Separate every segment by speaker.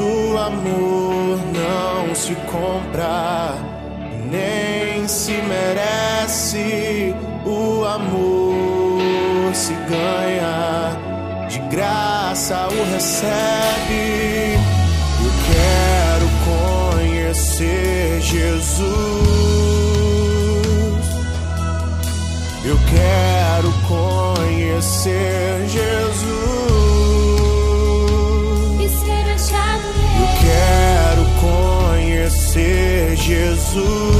Speaker 1: Pois o amor não se compra, nem se merece. O amor se ganha, de graça o recebe. Eu quero conhecer Jesus. Eu quero conhecer Jesus.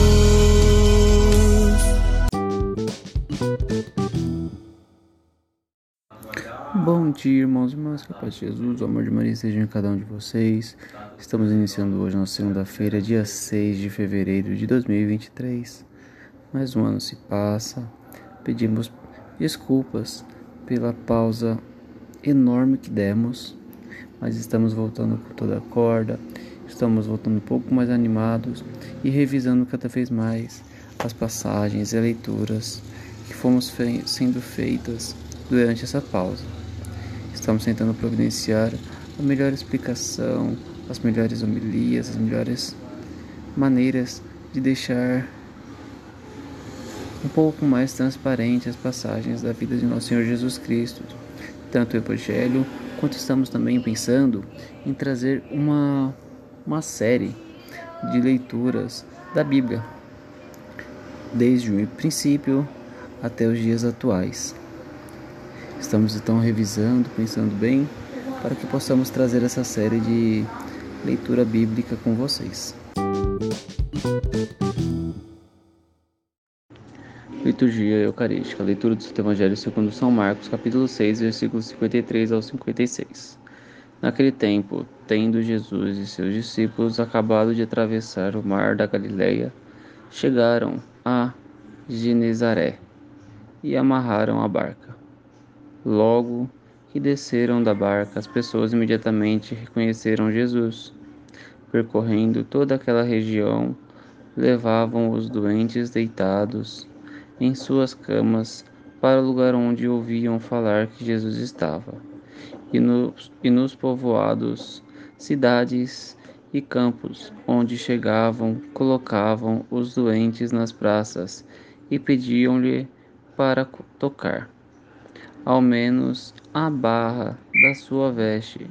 Speaker 2: Bom dia, irmãos e irmãs, que a paz de Jesus, o amor de Maria esteja em cada um de vocês. Estamos iniciando hoje, na segunda-feira, dia 6 de fevereiro de 2023. Mais um ano se passa, pedimos desculpas pela pausa enorme que demos, mas estamos voltando com toda a corda, estamos voltando um pouco mais animados e revisando cada vez mais as passagens e leituras que fomos fe- sendo feitas durante essa pausa. Estamos tentando providenciar a melhor explicação, as melhores homilias, as melhores maneiras de deixar um pouco mais transparente as passagens da vida de nosso Senhor Jesus Cristo, tanto o Evangelho, quanto estamos também pensando em trazer uma, uma série de leituras da Bíblia, desde o princípio até os dias atuais. Estamos então revisando, pensando bem, para que possamos trazer essa série de leitura bíblica com vocês. Liturgia Eucarística, leitura do Evangelho segundo São Marcos, capítulo 6, versículos 53 ao 56. Naquele tempo, tendo Jesus e seus discípulos acabado de atravessar o mar da Galileia, chegaram a Genezaré e amarraram a barca. Logo que desceram da barca, as pessoas imediatamente reconheceram Jesus. Percorrendo toda aquela região, levavam os doentes deitados em suas camas para o lugar onde ouviam falar que Jesus estava. E nos, e nos povoados, cidades e campos onde chegavam, colocavam os doentes nas praças e pediam-lhe para tocar ao menos a barra da sua veste,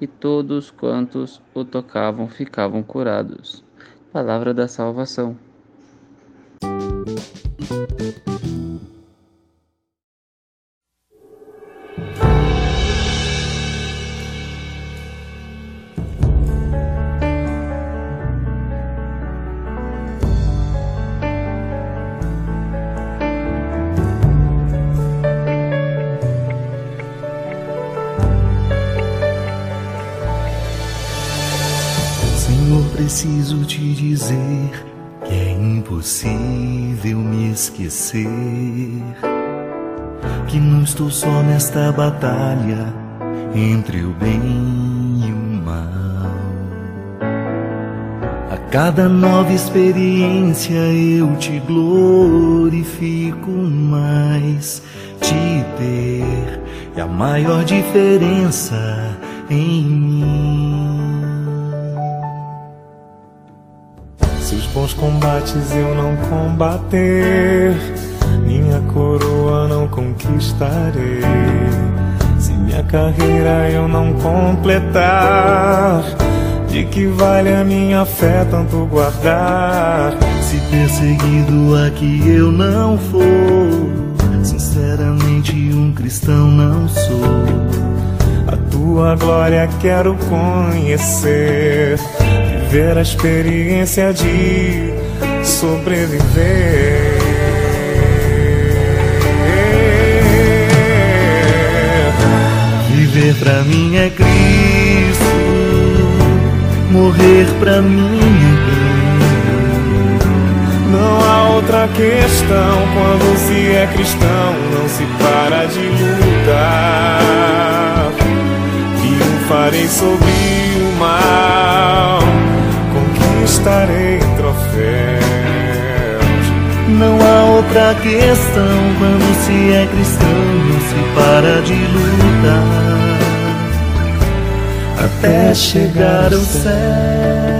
Speaker 2: e todos quantos o tocavam ficavam curados. Palavra da salvação.
Speaker 3: Preciso te dizer que é impossível me esquecer. Que não estou só nesta batalha entre o bem e o mal. A cada nova experiência eu te glorifico mais. Te ter é a maior diferença em mim.
Speaker 4: Os bons combates eu não combater, minha coroa não conquistarei. Se minha carreira eu não completar, de que vale a minha fé tanto guardar?
Speaker 3: Se perseguido aqui eu não for, sinceramente um cristão não sou.
Speaker 4: A tua glória quero conhecer, viver a experiência de sobreviver.
Speaker 3: Viver pra mim é Cristo, morrer pra mim é
Speaker 4: outra questão. Quando se é cristão, não se para de lutar. Triunfarei sobre o mal, troféus.
Speaker 3: Não há outra questão. Quando se é cristão, não se para de lutar. Até chegar ao céu.